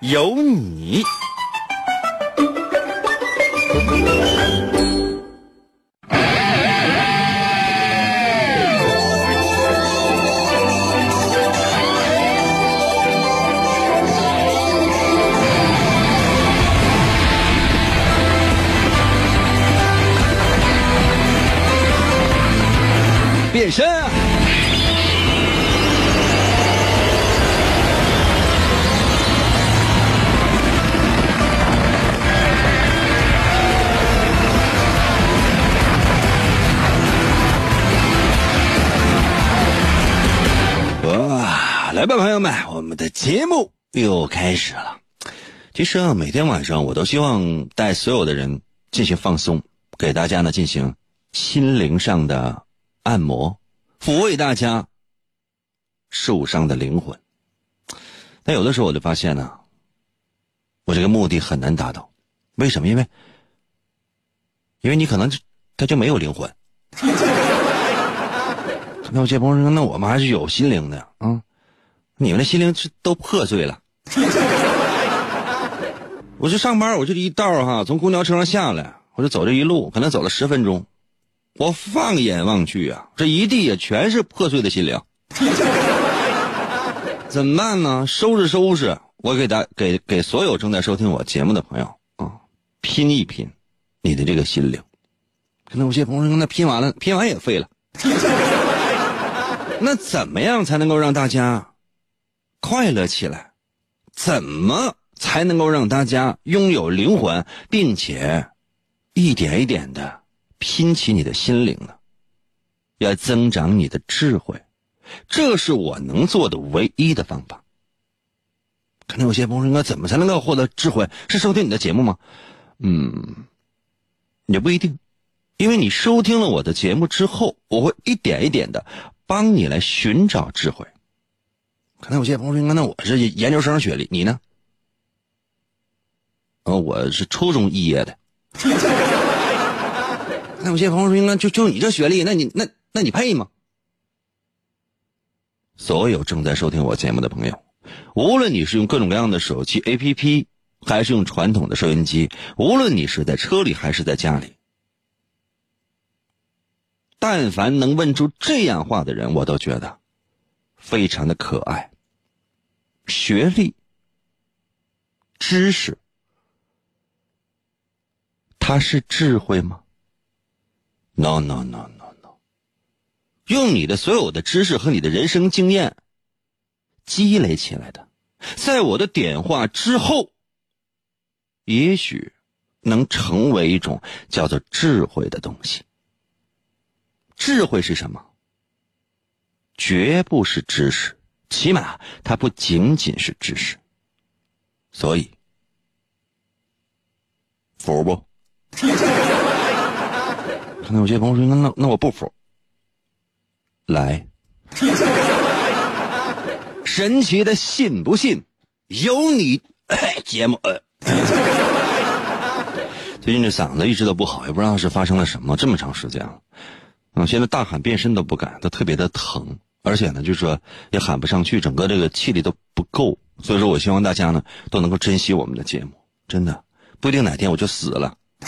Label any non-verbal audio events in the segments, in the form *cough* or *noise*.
有你。节目又开始了。其实啊，每天晚上我都希望带所有的人进行放松，给大家呢进行心灵上的按摩，抚慰大家受伤的灵魂。但有的时候我就发现呢，我这个目的很难达到。为什么？因为，因为你可能就他就没有灵魂。*laughs* 那我这朋友说，那我们还是有心灵的啊，你们的心灵是都破碎了。*laughs* 我去上班，我就一道哈，从公交车上下来，我就走这一路，可能走了十分钟，我放眼望去啊，这一地也全是破碎的心灵。*laughs* 怎么办呢？收拾收拾，我给大给给所有正在收听我节目的朋友啊，拼一拼你的这个心灵。可能有些朋友说，那拼完了，拼完也废了。*laughs* 那怎么样才能够让大家快乐起来？怎么才能够让大家拥有灵魂，并且一点一点的拼起你的心灵呢？要增长你的智慧，这是我能做的唯一的方法。可能有些朋友说，怎么才能够获得智慧？是收听你的节目吗？嗯，也不一定，因为你收听了我的节目之后，我会一点一点的。帮你来寻找智慧。可能有些朋友说：“那我是研究生学历，你呢？”哦，我是初中毕业的。*laughs* 那有些朋友说：“那就就你这学历，那你那那你配吗？”所有正在收听我节目的朋友，无论你是用各种各样的手机 APP，还是用传统的收音机，无论你是在车里还是在家里。但凡能问出这样话的人，我都觉得非常的可爱。学历、知识，它是智慧吗？No No No No No。用你的所有的知识和你的人生经验积累起来的，在我的点化之后，也许能成为一种叫做智慧的东西。智慧是什么？绝不是知识，起码它不仅仅是知识。所以，服不？可能有些朋友说：“那那那我不服。”来，神奇的信不信？有你 *coughs* 节目。最近这嗓子一直都不好，也不知道是发生了什么，这么长时间了。嗯，现在大喊变身都不敢，都特别的疼，而且呢，就是说也喊不上去，整个这个气力都不够。所以说我希望大家呢都能够珍惜我们的节目，真的不一定哪天我就死了。*laughs*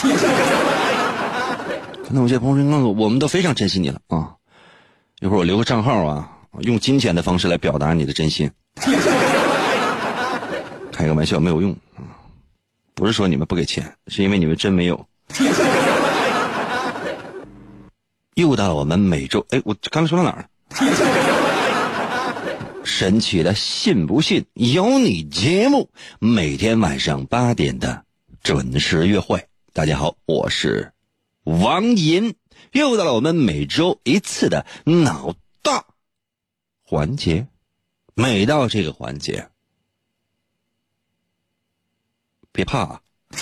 可能有些朋友说，我我们都非常珍惜你了啊！一会儿我留个账号啊，用金钱的方式来表达你的真心。*laughs* 开个玩笑没有用啊，不是说你们不给钱，是因为你们真没有。*laughs* 又到了我们每周哎，我刚才说到哪儿了？*laughs* 神奇的信不信有你节目，每天晚上八点的准时约会。大家好，我是王银，又到了我们每周一次的脑大环节。每到这个环节，别怕啊。*laughs*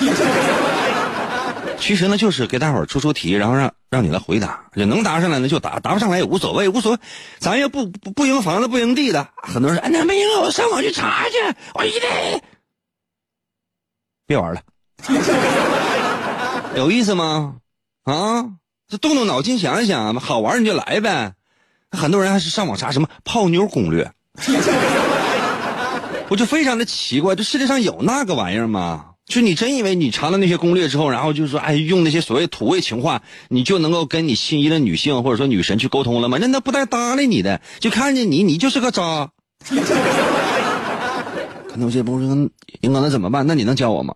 其实呢，就是给大伙儿出出题，然后让让你来回答，就能答上来呢就答，答不上来也无所谓，无所谓，咱也不不不赢房子不赢地的。很多人说，哎，那没赢，我上网去查去，我一定。别玩了，*laughs* 有意思吗？啊，这动动脑筋想一想，好玩你就来呗。很多人还是上网查什么泡妞攻略，*laughs* 我就非常的奇怪，这世界上有那个玩意儿吗？就你真以为你查了那些攻略之后，然后就说，哎，用那些所谓土味情话，你就能够跟你心仪的女性或者说女神去沟通了吗？那那不带搭理你的，就看见你，你就是个渣。可能有些朋友说，英哥那怎么办？那你能教我吗？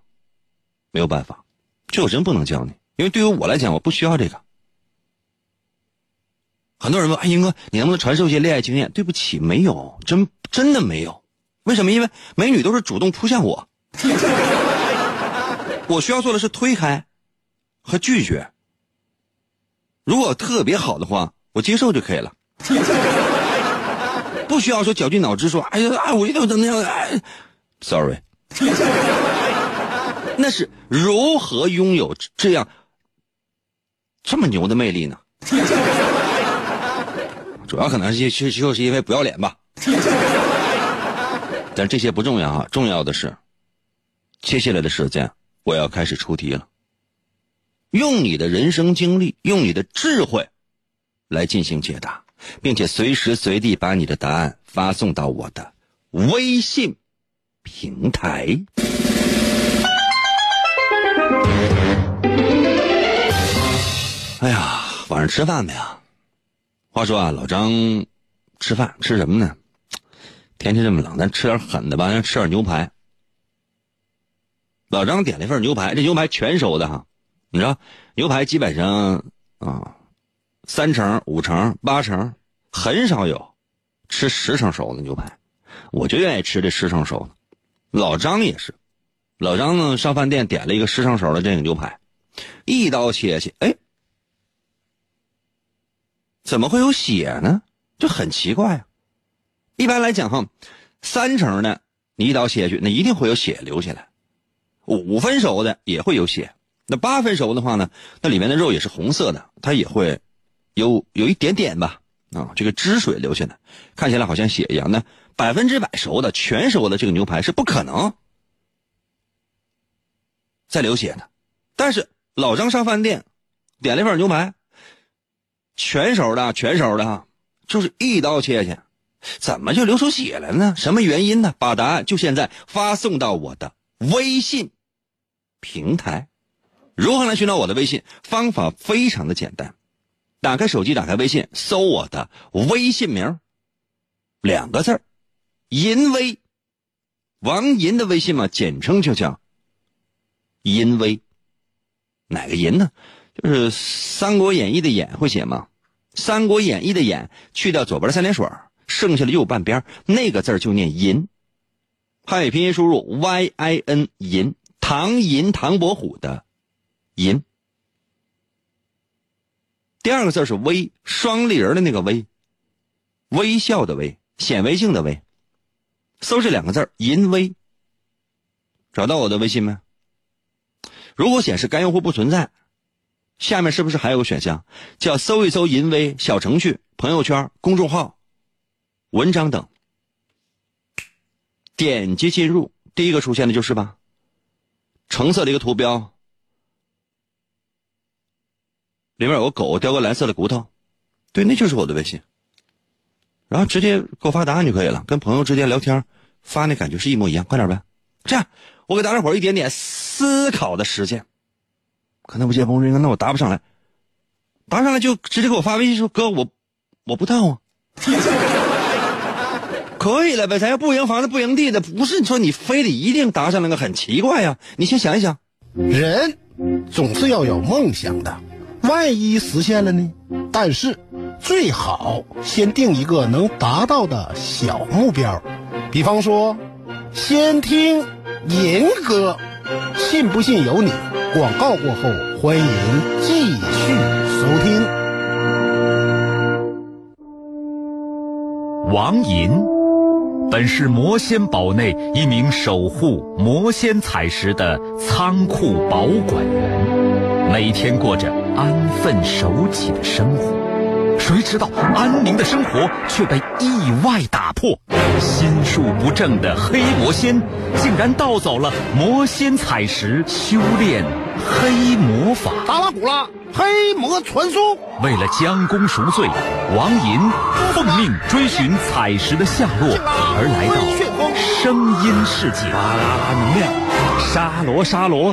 没有办法，这我真不能教你，因为对于我来讲，我不需要这个。很多人问，哎，英哥，你能不能传授一些恋爱经验？对不起，没有，真真的没有。为什么？因为美女都是主动扑向我。我需要做的是推开和拒绝。如果特别好的话，我接受就可以了，不需要说绞尽脑汁说，哎呀，哎，我一定要怎么样？哎，sorry，*laughs* 那是如何拥有这样这么牛的魅力呢？*laughs* 主要可能是是就是因为不要脸吧。*laughs* 但这些不重要啊，重要的是接下来的时间。我要开始出题了，用你的人生经历，用你的智慧，来进行解答，并且随时随地把你的答案发送到我的微信平台。哎呀，晚上吃饭没啊？话说啊，老张吃饭吃什么呢？天气这么冷，咱吃点狠的吧，咱吃点牛排。老张点了一份牛排，这牛排全熟的哈，你知道，牛排基本上啊，三成、五成、八成，很少有吃十成熟的牛排，我就愿意吃这十成熟的。老张也是，老张呢上饭店点了一个十成熟的这个牛排，一刀切去，哎，怎么会有血呢？就很奇怪啊。一般来讲哈，三成的你一刀切去，那一定会有血流下来。五分熟的也会有血，那八分熟的话呢？那里面的肉也是红色的，它也会有有一点点吧啊，这个汁水流下来，看起来好像血一样。那百分之百熟的、全熟的这个牛排是不可能再流血的。但是老张上饭店点了一份牛排，全熟的、全熟的，就是一刀切去，怎么就流出血来呢？什么原因呢？把答案就现在发送到我的。微信平台如何来寻找我的微信？方法非常的简单，打开手机，打开微信，搜我的微信名，两个字儿，淫威，王银的微信嘛，简称就叫淫威。哪个淫呢？就是《三国演义》的演会写吗？《三国演义》的演去掉左边的三点水，剩下的右半边那个字就念淫。汉语拼音输入 y i n 银唐银唐伯虎的银。第二个字是微双立人的那个微，微笑的微，显微镜的微。搜这两个字银微。找到我的微信没？如果显示该用户不存在，下面是不是还有个选项叫搜一搜银微小程序、朋友圈、公众号、文章等？点击进入，第一个出现的就是吧？橙色的一个图标，里面有个狗叼个蓝色的骨头，对，那就是我的微信。然后直接给我发答案就可以了，跟朋友之间聊天发那感觉是一模一样，快点呗。这样，我给大家伙一点点思考的时间。可能有些朋友，那我答不上来，答上来就直接给我发微信说：“哥，我我不到啊。”可以了呗，咱要不赢房子不赢地的，不是说你非得一定答上那个很奇怪呀。你先想一想，人总是要有梦想的，万一实现了呢？但是最好先定一个能达到的小目标，比方说，先听银歌，信不信由你。广告过后，欢迎继续收听。王银。本是魔仙堡内一名守护魔仙彩石的仓库保管员，每天过着安分守己的生活。谁知道安宁的生活却被意外打破，心术不正的黑魔仙竟然盗走了魔仙彩石，修炼黑魔法。达拉古拉黑魔传送。为了将功赎罪，王银奉命追寻彩石的下落，而来到声音世界。巴啦啦能量，沙罗沙罗。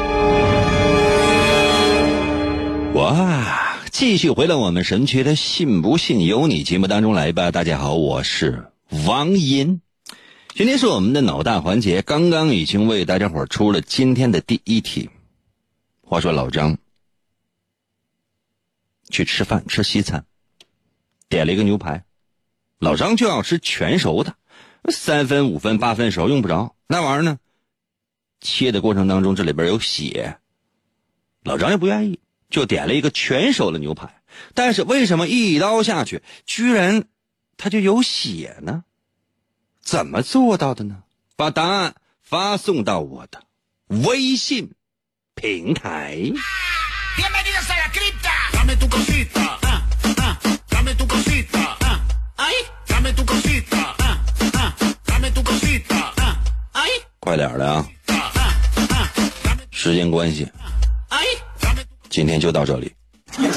哇！继续回到我们神奇的“信不信由你”节目当中来吧。大家好，我是王银。今天是我们的脑大环节，刚刚已经为大家伙出了今天的第一题。话说老张去吃饭吃西餐，点了一个牛排，老张就要吃全熟的，三分、五分、八分熟用不着。那玩意儿呢，切的过程当中这里边有血，老张也不愿意。就点了一个全熟的牛排，但是为什么一刀下去，居然它就有血呢？怎么做到的呢？把答案发送到我的微信平台。快点的啊！时间关系。今天就到这里。*laughs*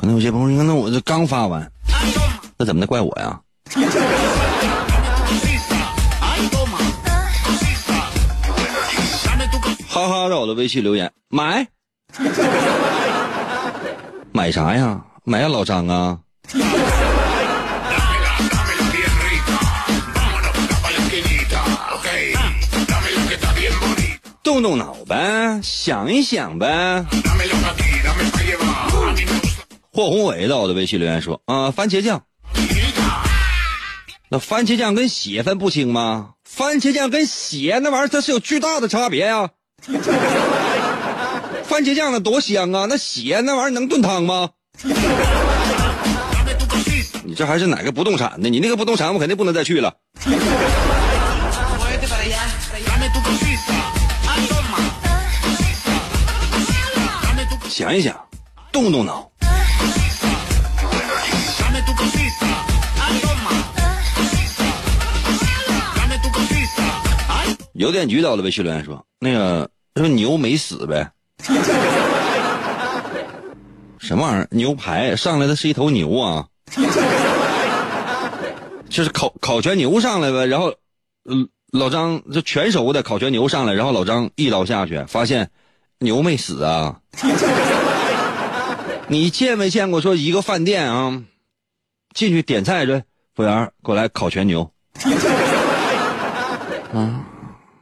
可能有些朋友说：“那我这刚发完，那怎么能怪我呀？”哈哈，在我的微信留言买，*laughs* 买啥呀？买呀，老张啊！动动脑呗，想一想呗。霍宏伟在我的微信留言说：“啊，番茄酱，那番茄酱跟血分不清吗？番茄酱跟血那玩意儿它是有巨大的差别呀。番茄酱那多香啊，那血那玩意儿能炖汤吗？你这还是哪个不动产的？你那个不动产我肯定不能再去了。”想一想，动动脑。邮电局到了，微信留言说：“那个说牛没死呗？什么玩意儿？牛排上来的是一头牛啊？就是烤烤全牛上来呗？然后，嗯，老张这全熟的烤全牛上来，然后老张一刀下去，发现牛没死啊？” *laughs* 你见没见过说一个饭店啊，进去点菜这服务员过来烤全牛，*laughs* 啊，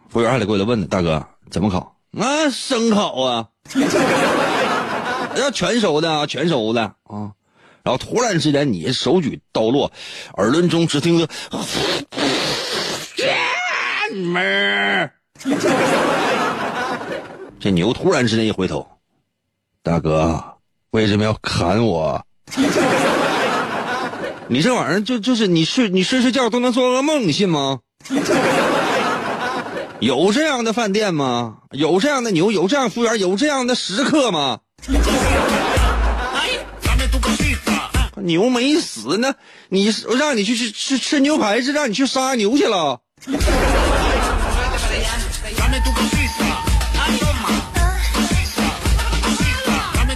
服务员还得过来问呢，大哥怎么烤？啊，生烤啊，*laughs* 要全熟的啊，全熟的啊。然后突然之间你手举刀落，耳轮中只听着，门这牛突然之间一回头。大哥，为什么要砍我？*laughs* 你这玩意儿就就是你睡你睡睡觉都能做噩梦，你信吗？有这样的饭店吗？有这样的牛？有这样的服务员？有这样的食客吗？牛没死呢，你让你去吃吃吃牛排是让你去杀牛去了？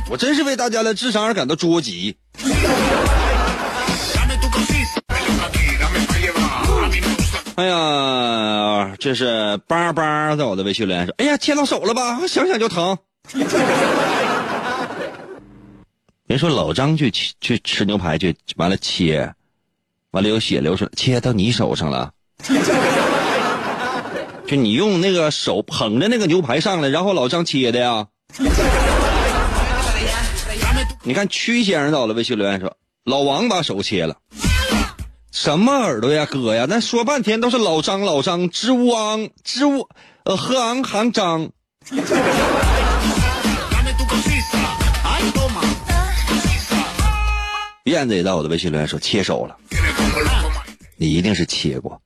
我真是为大家的智商而感到着急。哎呀，这是叭叭在我的微信留言说：“哎呀，切到手了吧？想想就疼。*laughs* ”别说老张去去吃牛排去，完了切，完了有血流出来，切到你手上了。*laughs* 就你用那个手捧着那个牛排上来，然后老张切的呀？你看曲先生到了微信留言说，老王把手切了，什么耳朵呀，哥呀？那说半天都是老张老张，知汪知吾呃和昂行张。燕子也到我的微信留言说切手了，你一定是切过。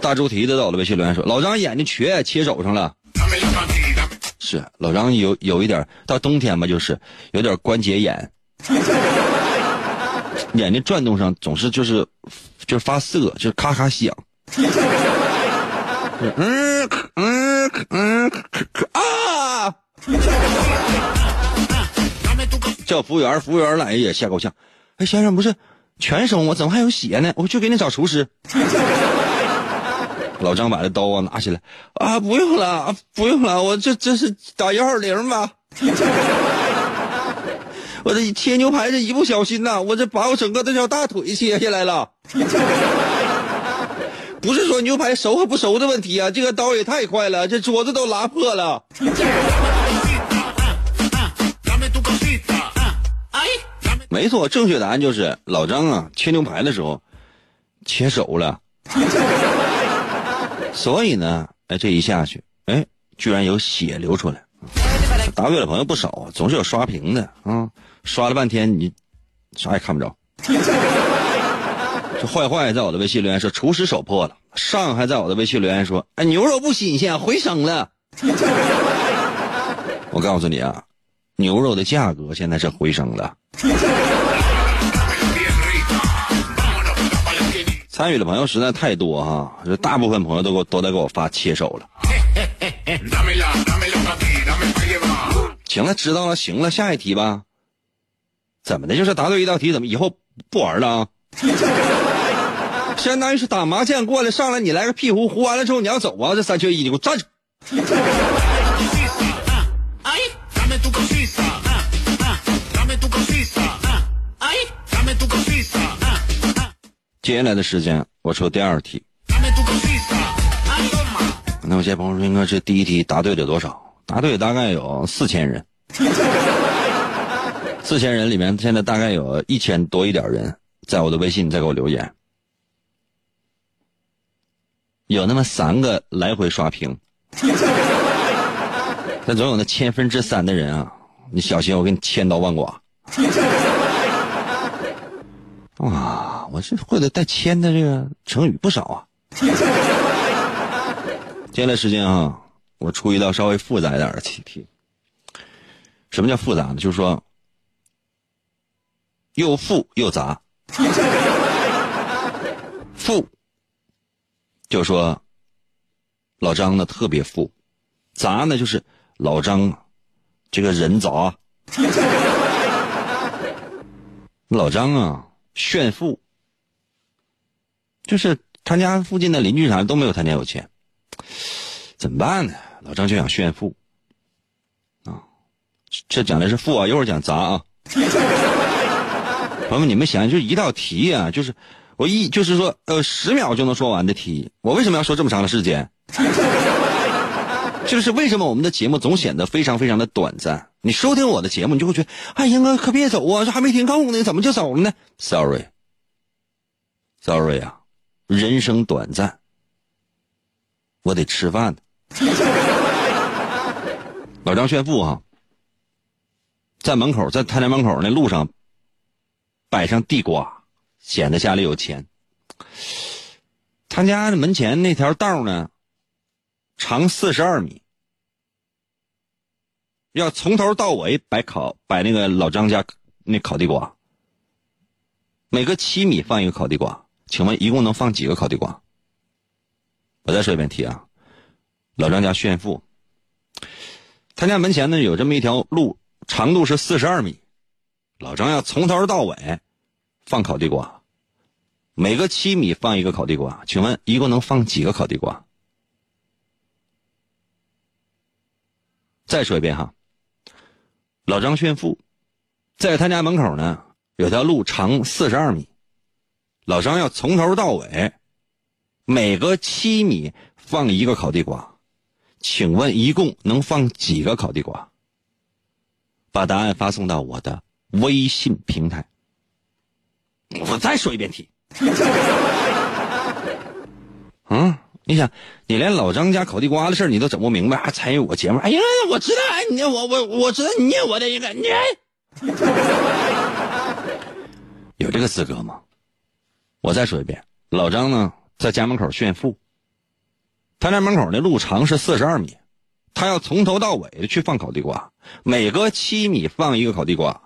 大猪蹄子到我的微信留言说老张眼睛瘸，切手上了。是老张有有一点到冬天吧，就是有点关节炎，眼睛转动上总是就是就是发涩，就是咔咔响。嗯嗯嗯啊！叫服务员，服务员来也吓够呛。哎，先生不是全收吗？怎么还有血呢？我去给你找厨师。老张把这刀啊拿起来啊，不用了，不用了，我这这是打幺二零吧？*laughs* 我这切牛排这一不小心呐，我这把我整个这条大腿切下来了。不是说牛排熟和不熟的问题啊，这个刀也太快了，这桌子都拉破了。没错，正确答案就是老张啊，切牛排的时候切手了。所以呢，哎，这一下去，哎，居然有血流出来。答对的朋友不少啊，总是有刷屏的啊，刷了半天你啥也看不着。*laughs* 这坏坏在我的微信留言说厨师手破了。上还在我的微信留言说，哎，牛肉不新鲜，回升了。*laughs* 我告诉你啊，牛肉的价格现在是回升了。参与的朋友实在太多哈，这大部分朋友都给我都在给我发切手了。行了，知道了，行了，下一题吧。怎么的？就是答对一道题，怎么以后不玩了啊？*laughs* 相当于是打麻将过来，上来你来个屁胡，胡完了之后你要走啊？这三缺一，你给我站住！接下来的时间，我出第二题。那我先朋友说：“应该这第一题答对的多少？答对大概有四千人。*laughs* 四千人里面，现在大概有一千多一点人在我的微信在给我留言，有那么三个来回刷屏。*laughs* 但总有那千分之三的人啊，你小心我给你千刀万剐。哇！我这会的带铅的这个成语不少啊。*laughs* 接下来时间啊，我出一道稍微复杂一点的题题。什么叫复杂呢？就是说又复又杂。富，就说老张呢特别富；杂呢就是老张这个人杂。*laughs* 老张啊炫富。就是他家附近的邻居啥都没有他家有钱，怎么办呢？老张就想炫富，啊，这讲的是富啊，一会儿讲杂啊。*laughs* 朋友们，你们想，就一道题啊，就是我一就是说呃十秒就能说完的题，我为什么要说这么长的时间？*laughs* 就是为什么我们的节目总显得非常非常的短暂？你收听我的节目，你就会觉得，哎，英哥可别走啊，这还没听够呢，怎么就走了呢？Sorry，Sorry 啊。人生短暂，我得吃饭。*laughs* 老张炫富哈，在门口，在他家门口那路上摆上地瓜，显得家里有钱。他家门前那条道呢，长四十二米，要从头到尾摆烤摆那个老张家那烤地瓜，每隔七米放一个烤地瓜。请问一共能放几个烤地瓜？我再说一遍题啊，老张家炫富，他家门前呢有这么一条路，长度是四十二米，老张要从头到尾放烤地瓜，每个七米放一个烤地瓜，请问一共能放几个烤地瓜？再说一遍哈，老张炫富，在他家门口呢有条路长四十二米。老张要从头到尾，每隔七米放一个烤地瓜，请问一共能放几个烤地瓜？把答案发送到我的微信平台。我再说一遍题。*laughs* 啊，你想，你连老张家烤地瓜的事你都整不明白，还参与我节目？哎呀，我知道，你我我我知道你念我的一个，你有这个资格吗？我再说一遍，老张呢在家门口炫富，他家门口那路长是四十二米，他要从头到尾的去放烤地瓜，每隔七米放一个烤地瓜，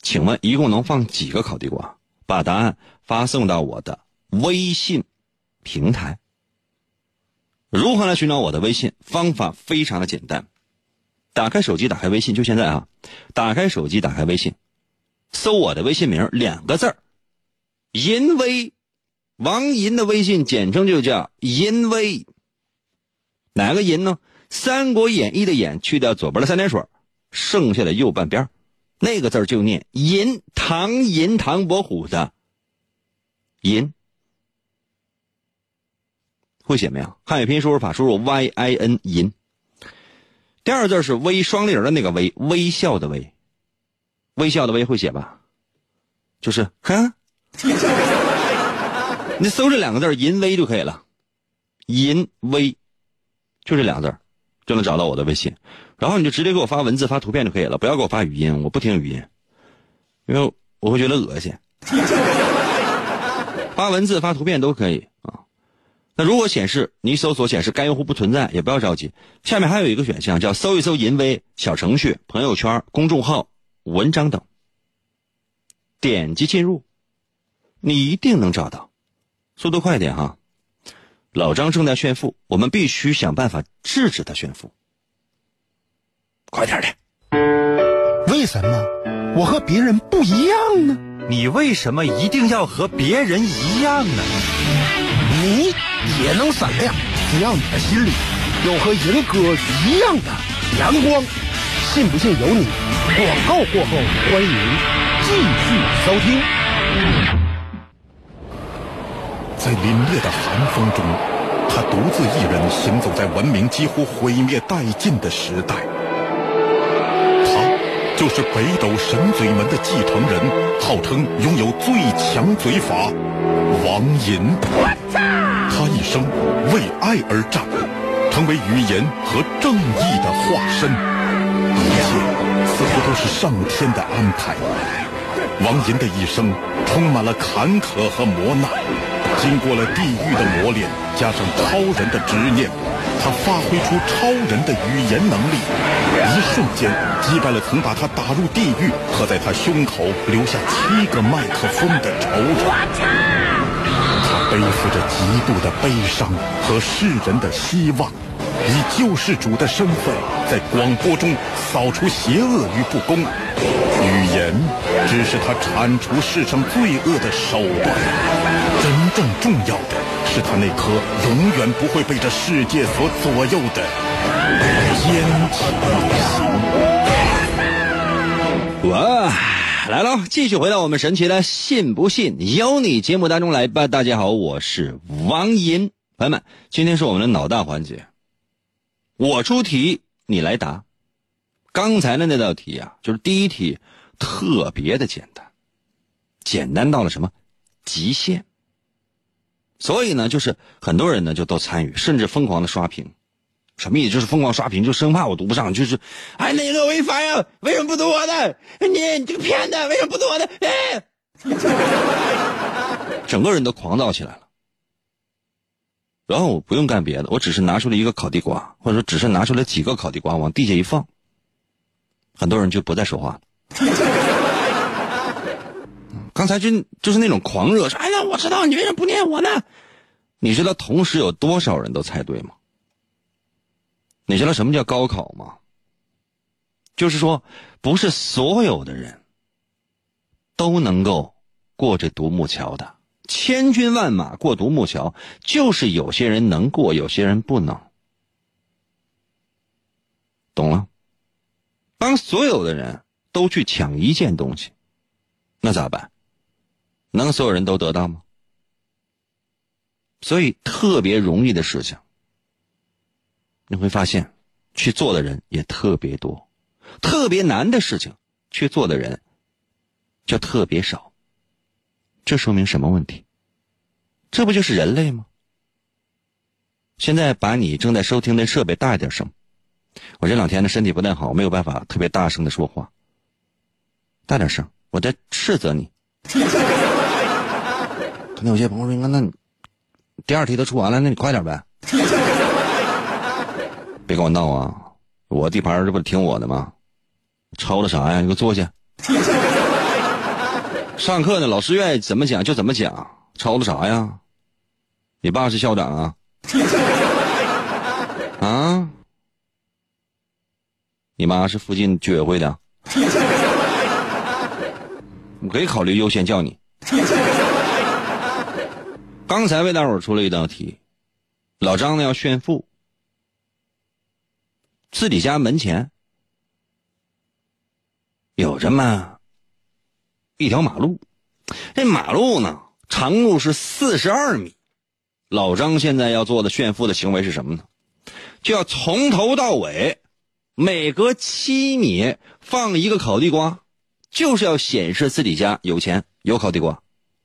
请问一共能放几个烤地瓜？把答案发送到我的微信平台。如何来寻找我的微信？方法非常的简单，打开手机，打开微信，就现在啊！打开手机，打开微信，搜我的微信名两个字儿，银威，王银的微信简称就叫银威。哪个银呢？《三国演义》的演去掉左边的三点水，剩下的右半边那个字就念银。唐银唐伯虎的银。会写没有？汉语拼音输入法输入 y i n 银。第二字是微双立人的那个微，微笑的微，微笑的微会写吧？就是哼，*laughs* 你搜这两个字银微就可以了，银微，就这两个字就能找到我的微信。然后你就直接给我发文字、发图片就可以了，不要给我发语音，我不听语音，因为我会觉得恶心。发文字、发图片都可以。那如果显示你搜索显示该用户不存在，也不要着急。下面还有一个选项叫搜一搜淫威小程序、朋友圈、公众号、文章等，点击进入，你一定能找到。速度快点哈！老张正在炫富，我们必须想办法制止他炫富。快点的！为什么我和别人不一样呢？你为什么一定要和别人一样呢？你。也能闪亮，只要你的心里有和银哥一样的阳光。信不信由你。广告过后，欢迎继续收听。在凛冽的寒风中，他独自一人行走在文明几乎毁灭殆尽的时代。他就是北斗神嘴门的继承人，号称拥有最强嘴法，王银。他一生为爱而战，成为语言和正义的化身。一切似乎都是上天的安排。王银的一生充满了坎坷和磨难，经过了地狱的磨练，加上超人的执念，他发挥出超人的语言能力，一瞬间击败了曾把他打入地狱和在他胸口留下七个麦克风的仇人。背负着极度的悲伤和世人的希望，以救世主的身份在广播中扫除邪恶与不公。语言只是他铲除世上罪恶的手段，真正重要的是他那颗永远不会被这世界所左右的坚强心。哇！来了，继续回到我们神奇的“信不信由你”节目当中来吧。大家好，我是王银，朋友们，今天是我们的脑大环节，我出题，你来答。刚才的那道题啊，就是第一题，特别的简单，简单到了什么极限？所以呢，就是很多人呢就都参与，甚至疯狂的刷屏。什么意思？就是疯狂刷屏，就生怕我读不上，就是，哎，哪个违法呀？为什么不读我的？你你这个骗子，为什么不读我的？哎，整个人都狂躁起来了。然后我不用干别的，我只是拿出了一个烤地瓜，或者说只是拿出来几个烤地瓜往地下一放，很多人就不再说话了。刚才就就是那种狂热，说，哎呀，我知道你为什么不念我呢？你知道同时有多少人都猜对吗？你知道什么叫高考吗？就是说，不是所有的人都能够过这独木桥的。千军万马过独木桥，就是有些人能过，有些人不能。懂了？当所有的人都去抢一件东西，那咋办？能所有人都得到吗？所以特别容易的事情，你会发现去做的人也特别多；特别难的事情去做的人就特别少。这说明什么问题？这不就是人类吗？现在把你正在收听的设备大一点声。我这两天呢身体不太好，没有办法特别大声的说话。大点声，我在斥责你。可能有些朋友说：“那那第二题都出完了，那你快点呗。”别跟我闹啊！我地盘这不听我的吗？吵了啥呀？你给我坐下。上课呢，老师愿意怎么讲就怎么讲，吵了啥呀？你爸是校长啊？啊？你妈是附近居委会的？*laughs* 我可以考虑优先叫你。刚才为大伙出了一道题，老张呢要炫富，自己家门前有这么一条马路，这马路呢长度是四十二米。老张现在要做的炫富的行为是什么呢？就要从头到尾，每隔七米放一个烤地瓜，就是要显示自己家有钱有烤地瓜。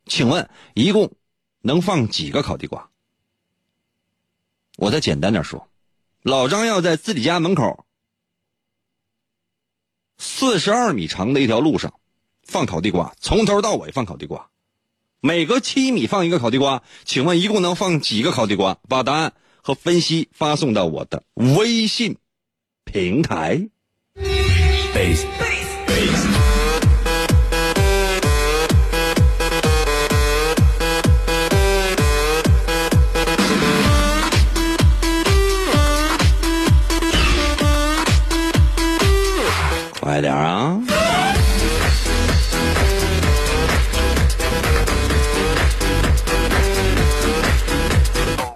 请问一共能放几个烤地瓜？我再简单点说，老张要在自己家门口四十二米长的一条路上放烤地瓜，从头到尾放烤地瓜。每隔七米放一个烤地瓜，请问一共能放几个烤地瓜？把答案和分析发送到我的微信平台。快点啊！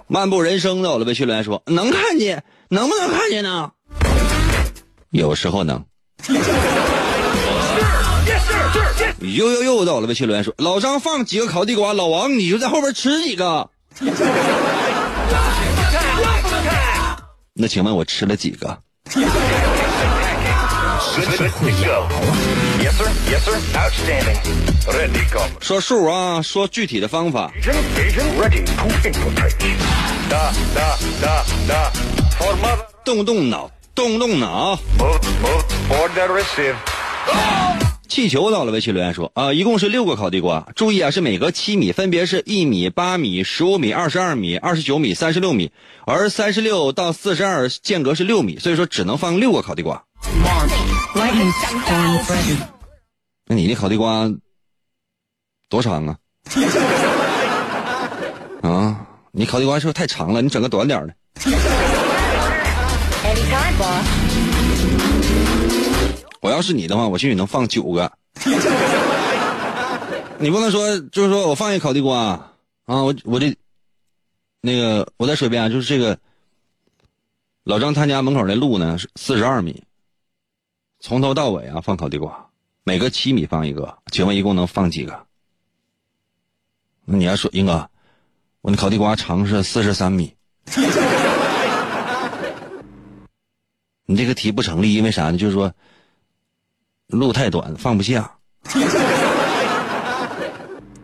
漫步人生的我的微信留言说：“能看见，能不能看见呢？有时候能。”呦呦呦的我的微信留言说：“老张放几个烤地瓜，老王你就在后边吃几个。*laughs* ”那请问我吃了几个？*laughs* 说数啊，说具体的方法。动动脑，动动脑。气球到了，微信留言说啊，一共是六个烤地瓜。注意啊，是每隔七米，分别是一米、八米、十五米、二十二米、二十九米、三十六米，而三十六到四十二间隔是六米，所以说只能放六个烤地瓜。那你那烤地瓜多长啊？*laughs* 啊，你烤地瓜是不是太长了？你整个短点的。我要是你的话，我兴许能放九个。*laughs* 你不能说，就是说我放一烤地瓜啊，我我这那个我再说一遍啊，就是这个老张他家门口那路呢是四十二米，从头到尾啊放烤地瓜，每隔七米放一个，请问一共能放几个？那你要说英哥，我那烤地瓜长是四十三米，你这个题不成立，因为啥呢？就是说。路太短，放不下。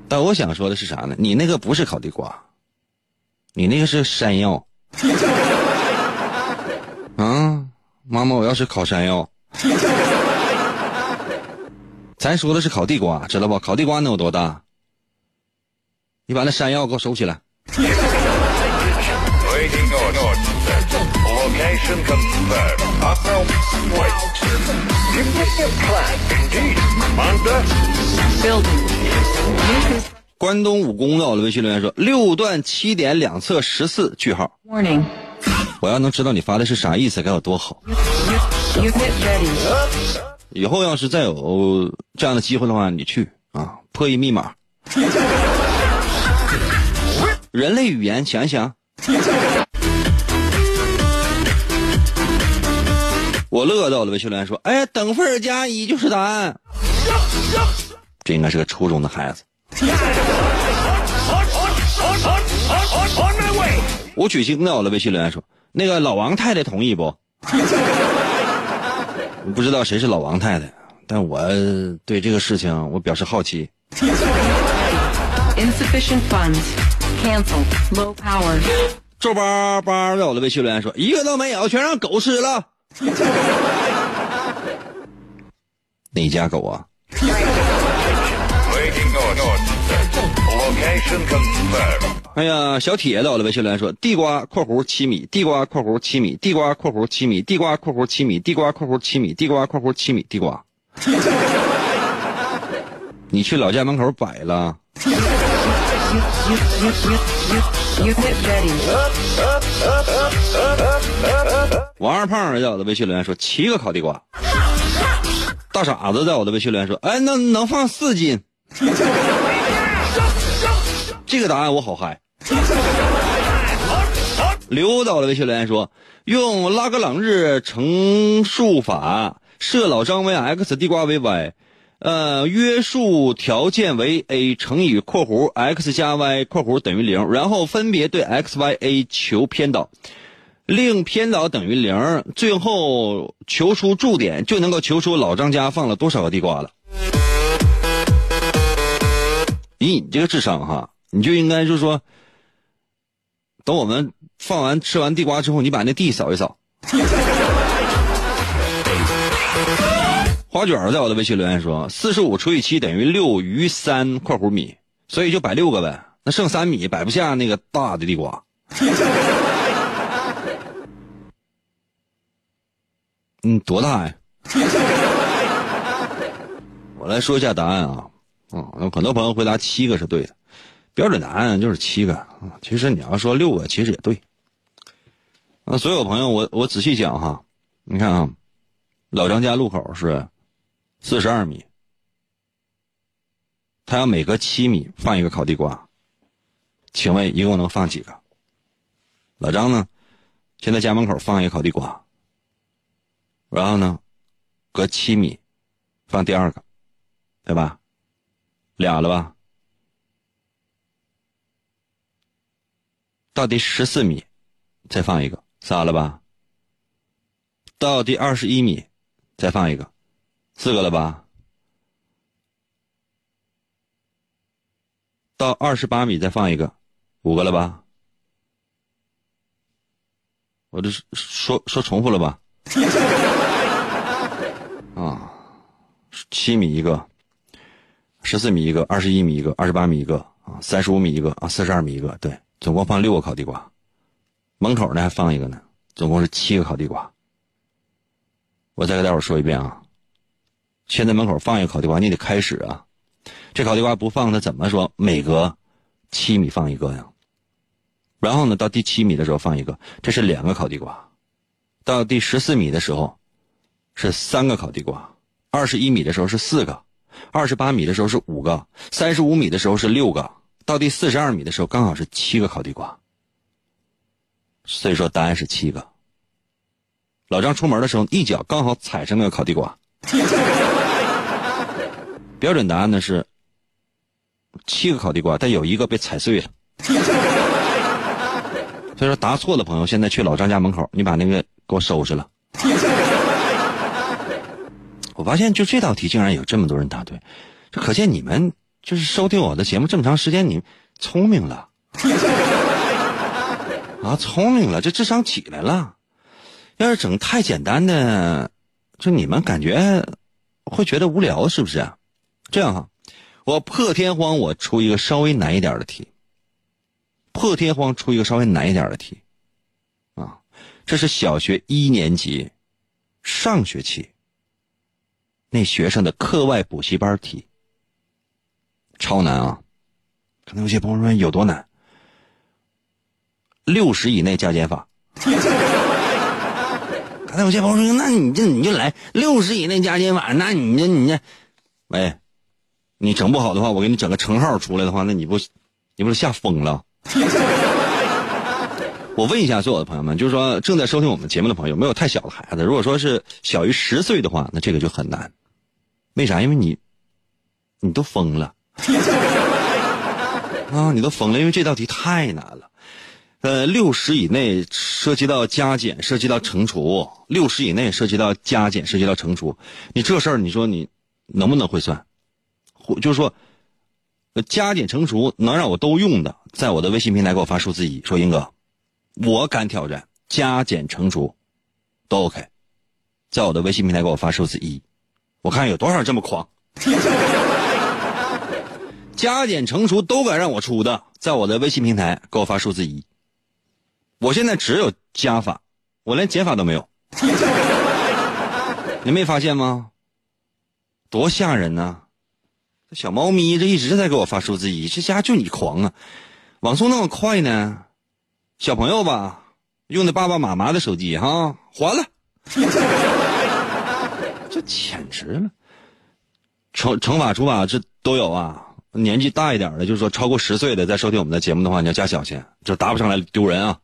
但我想说的是啥呢？你那个不是烤地瓜，你那个是山药。*laughs* 啊，妈妈，我要是烤山药。*laughs* 咱说的是烤地瓜，知道不？烤地瓜能有多大？你把那山药给我收起来。关东武功的我的微信留言说：六段七点两侧十四句号。Warning，我要能知道你发的是啥意思，该有多好。以后要是再有这样的机会的话，你去啊，破译密码。人类语言，想一想。我乐到了，微信留言说：“哎，等份加一就是答案。”这应该是个初中的孩子。吴曲星在我的微信留言说：“那个老王太太同意不？”不知道谁是老王太太，但我对这个事情我表示好奇。Insufficient funds. Cancel. Low power. 皱巴巴在我的微信留言说：“一个都没有，全让狗吃了。*laughs* ”哪家狗啊？哎呀，小铁在我的微信留言说：“地瓜（括弧七米），地瓜（括弧七米），地瓜（括弧七米），地瓜（括弧七米），地瓜（括弧七米），地瓜（括弧七米），地瓜。*laughs* 你去老家门口摆了？王二胖在我的微信留言说：“七个烤地瓜。”大傻子在我的微信留言说：“哎，那能放四斤。”这个答案我好嗨。*laughs* 刘导的微信留言说：“用拉格朗日乘数法设老张为 x，地瓜为 y，呃，约束条件为 a 乘以括弧 x 加 y 括弧等于零，然后分别对 x、y、a 求偏导。”令偏导等于零，最后求出驻点，就能够求出老张家放了多少个地瓜了。以你这个智商哈，你就应该就是说，等我们放完吃完地瓜之后，你把那地扫一扫。*laughs* 花卷在我的微信留言说，四十五除以七等于六余三（括弧米），所以就摆六个呗，那剩三米摆不下那个大的地瓜。*laughs* 嗯，多大呀？*laughs* 我来说一下答案啊。嗯，有很多朋友回答七个是对的，标准答案就是七个。啊其实你要说六个，其实也对。那所有朋友，我我仔细讲哈，你看啊，老张家路口是四十二米，他要每隔七米放一个烤地瓜，请问一共能放几个？老张呢，现在家门口放一个烤地瓜。然后呢，隔七米放第二个，对吧？俩了吧？到第十四米再放一个，仨了吧？到第二十一米再放一个，四个了吧？到二十八米再放一个，五个了吧？我这是说说重复了吧？*laughs* 啊，七米一个，十四米一个，二十一米一个，二十八米一个啊，三十五米一个啊，四十二米一个，对，总共放六个烤地瓜，门口呢还放一个呢，总共是七个烤地瓜。我再给大伙说一遍啊，现在门口放一个烤地瓜，你得开始啊，这烤地瓜不放，它怎么说？每隔七米放一个呀？然后呢，到第七米的时候放一个，这是两个烤地瓜。到第十四米的时候，是三个烤地瓜；二十一米的时候是四个；二十八米的时候是五个；三十五米的时候是六个；到第四十二米的时候刚好是七个烤地瓜。所以说答案是七个。老张出门的时候一脚刚好踩上那个烤地瓜。标准答案呢是七个烤地瓜，但有一个被踩碎了。所以说答错的朋友，现在去老张家门口，你把那个给我收拾了。我发现就这道题竟然有这么多人答对，这可见你们就是收听我的节目这么长时间，你聪明了 *laughs* 啊，聪明了，这智商起来了。要是整太简单的，就你们感觉会觉得无聊，是不是？这样哈，我破天荒我出一个稍微难一点的题。破天荒出一个稍微难一点的题，啊，这是小学一年级上学期那学生的课外补习班题，超难啊！可能有些朋友说有多难？六十以内加减法。*laughs* 刚才有些朋友说，那你这你就来六十以内加减法，那你这你这，喂，你整不好的话，我给你整个乘号出来的话，那你不你不是吓疯了？*laughs* 我问一下所有的朋友们，就是说正在收听我们节目的朋友，没有太小的孩子，如果说是小于十岁的话，那这个就很难。为啥？因为你，你都疯了 *laughs* 啊！你都疯了，因为这道题太难了。呃，六十以内涉及到加减，涉及到乘除；六十以内涉及到加减，涉及到乘除。你这事儿，你说你能不能会算？或就是说，加减乘除能让我都用的，在我的微信平台给我发数字一，说英哥，我敢挑战加减乘除都 OK，在我的微信平台给我发数字一，我看有多少这么狂。加减乘除都敢让我出的，在我的微信平台给我发数字一。我现在只有加法，我连减法都没有。你没发现吗？多吓人呐！这小猫咪这一直在给我发数字一，这家就你狂啊！网速那么快呢？小朋友吧，用的爸爸妈妈的手机哈，还了。*laughs* 这简直了！惩惩罚处罚这都有啊。年纪大一点的，就是说超过十岁的，在收听我们的节目的话，你要加小钱，这答不上来丢人啊。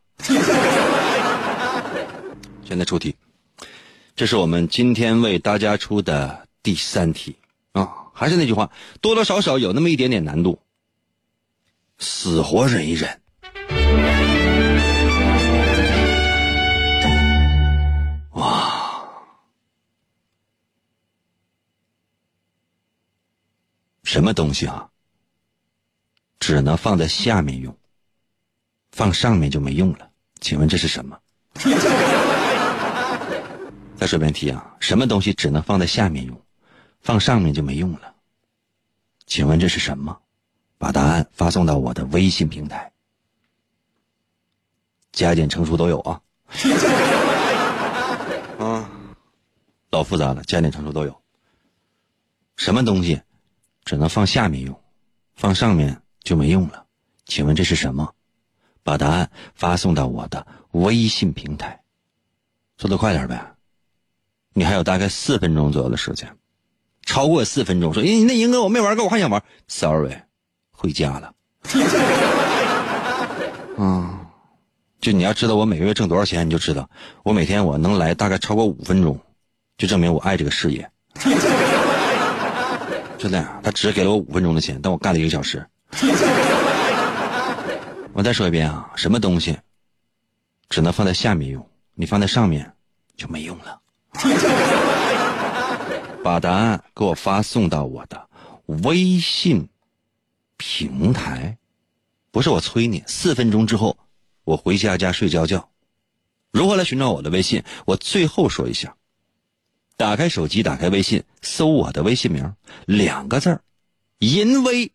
现在出题，这是我们今天为大家出的第三题啊，还是那句话，多多少少有那么一点点难度，死活忍一忍。哇，什么东西啊？只能放在下面用，放上面就没用了。请问这是什么？再说遍题啊，什么东西只能放在下面用，放上面就没用了？请问这是什么？把答案发送到我的微信平台，加减乘除都有啊。*laughs* 啊，老复杂了，加减乘除都有。什么东西只能放下面用，放上面就没用了？请问这是什么？把答案发送到我的微信平台，速度快点呗！你还有大概四分钟左右的时间，超过四分钟说：“哎，那英哥我没玩够，我还想玩。”Sorry，回家了。啊，*laughs* 就你要知道我每个月挣多少钱，你就知道我每天我能来大概超过五分钟，就证明我爱这个事业。*laughs* 真的，他只给了我五分钟的钱，但我干了一个小时。*laughs* 我再说一遍啊，什么东西只能放在下面用，你放在上面就没用了。*laughs* 把答案给我发送到我的微信平台，不是我催你，四分钟之后我回家家睡觉觉。如何来寻找我的微信？我最后说一下：打开手机，打开微信，搜我的微信名，两个字儿，淫威。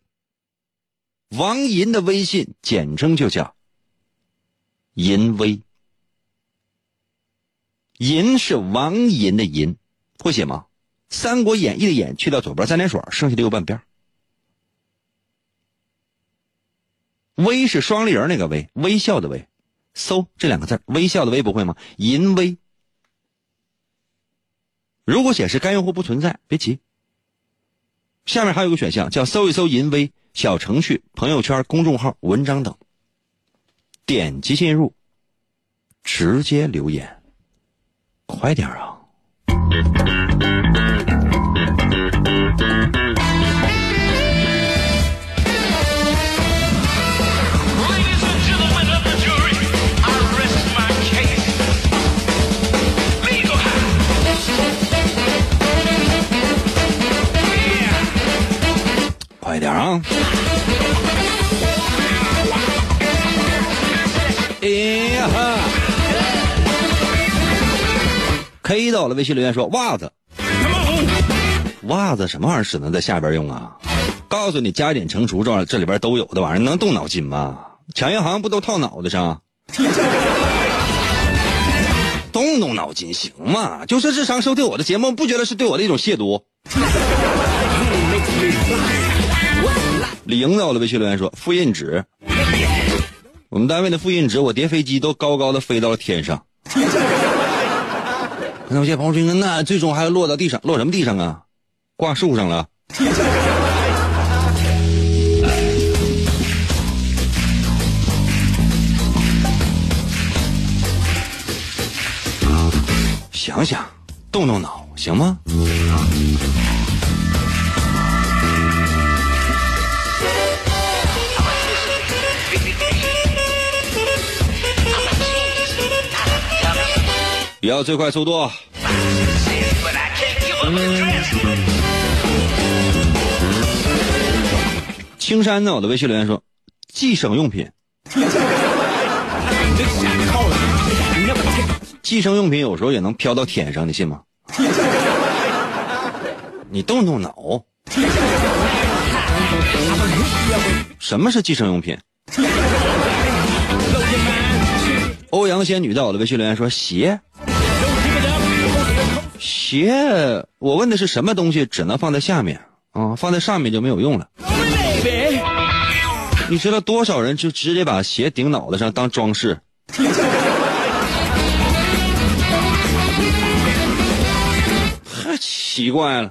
王银的微信简称就叫银威，银是王银的银，会写吗？《三国演义》的演去掉左边三点水，剩下的右半边。微是双立人那个微，微笑的微，搜这两个字，微笑的微不会吗？银威。如果显示该用户不存在，别急。下面还有个选项叫搜一搜银威。小程序、朋友圈、公众号、文章等，点击进入，直接留言，快点啊！！K 到了，微信留言说袜子，袜子什么玩意儿只能在下边用啊？告诉你，加减乘除这这里边都有的玩意儿，能动脑筋吗？抢银行不都套脑袋上？动动脑筋行吗？就是日常收听我的节目，不觉得是对我的一种亵渎？李莹在我的微信留言说：“复印纸，我们单位的复印纸，我叠飞机都高高的飞到了天上。”那有些朋友说：“那最终还要落到地上，落什么地上啊？挂树上了。*laughs* ”想想，动动脑，行吗？也要最快速度。青山在？我的微信留言说，计生用品。*laughs* 计生用品有时候也能飘到天上，你信吗？你动动脑。什么是计生用品？欧阳仙女在我的微信留言说鞋。鞋，我问的是什么东西只能放在下面啊？放在上面就没有用了。你知道多少人就直接把鞋顶脑袋上当装饰？太奇怪了！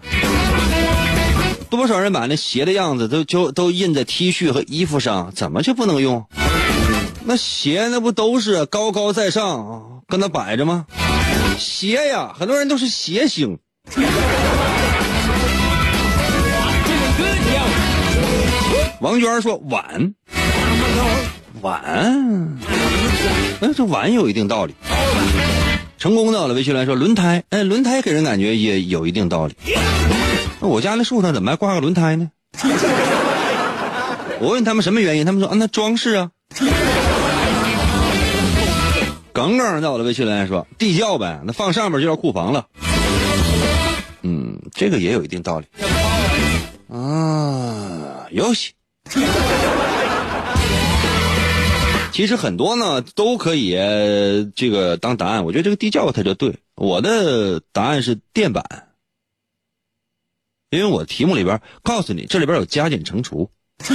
多少人把那鞋的样子都就都印在 T 恤和衣服上，怎么就不能用？那鞋那不都是高高在上啊，搁那摆着吗？鞋呀，很多人都是鞋星。王娟说碗，碗，哎，这碗有一定道理。成功到了，微信来说轮胎，哎，轮胎给人感觉也有一定道理。那我家那树上怎么还挂个轮胎呢？我问他们什么原因，他们说啊，那装饰啊。耿耿在我的微信来说地窖呗，那放上面就叫库房了。嗯，这个也有一定道理。啊，游戏。其实很多呢都可以这个当答案，我觉得这个地窖它就对。我的答案是垫板，因为我题目里边告诉你这里边有加减乘除。*laughs*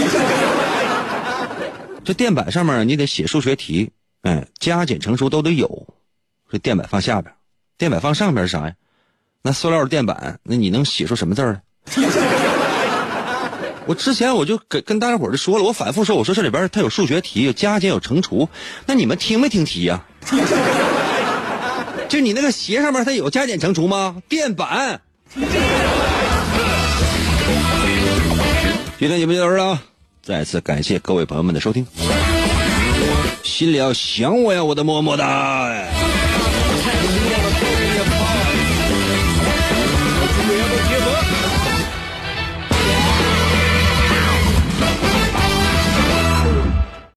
这垫板上面你得写数学题，哎，加减乘除都得有。这垫板放下边，垫板放上边是啥呀？那塑料的垫板，那你能写出什么字来？*laughs* 我之前我就跟跟大家伙儿就说了，我反复说，我说这里边它有数学题，有加减有乘除，那你们听没听题呀？*laughs* 就你那个鞋上面它有加减乘除吗？垫板。今天节目就到这了，再次感谢各位朋友们的收听，心里要想我呀，我的么么哒。